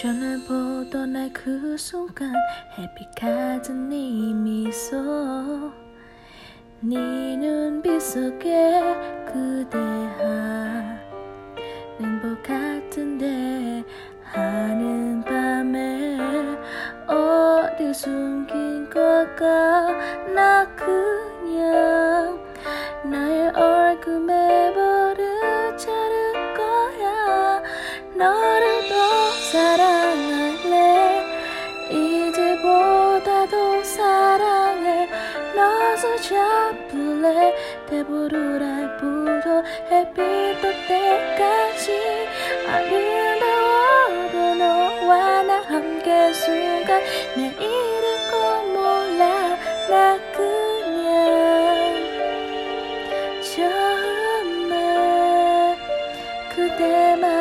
시험을 보던 날 그 순간 햇빛 같은 네 미소 네 눈빛 속에 그대한 행복 같은데 하는 밤에 어디 숨긴 걸까? 나 그냥 너서 잡을래? 대보루랄부터 햇빛 뜰 때까지 아름다워도 너와 나 함께 순간 내 이름 꼭 몰라. 나 그냥 처음에 그대만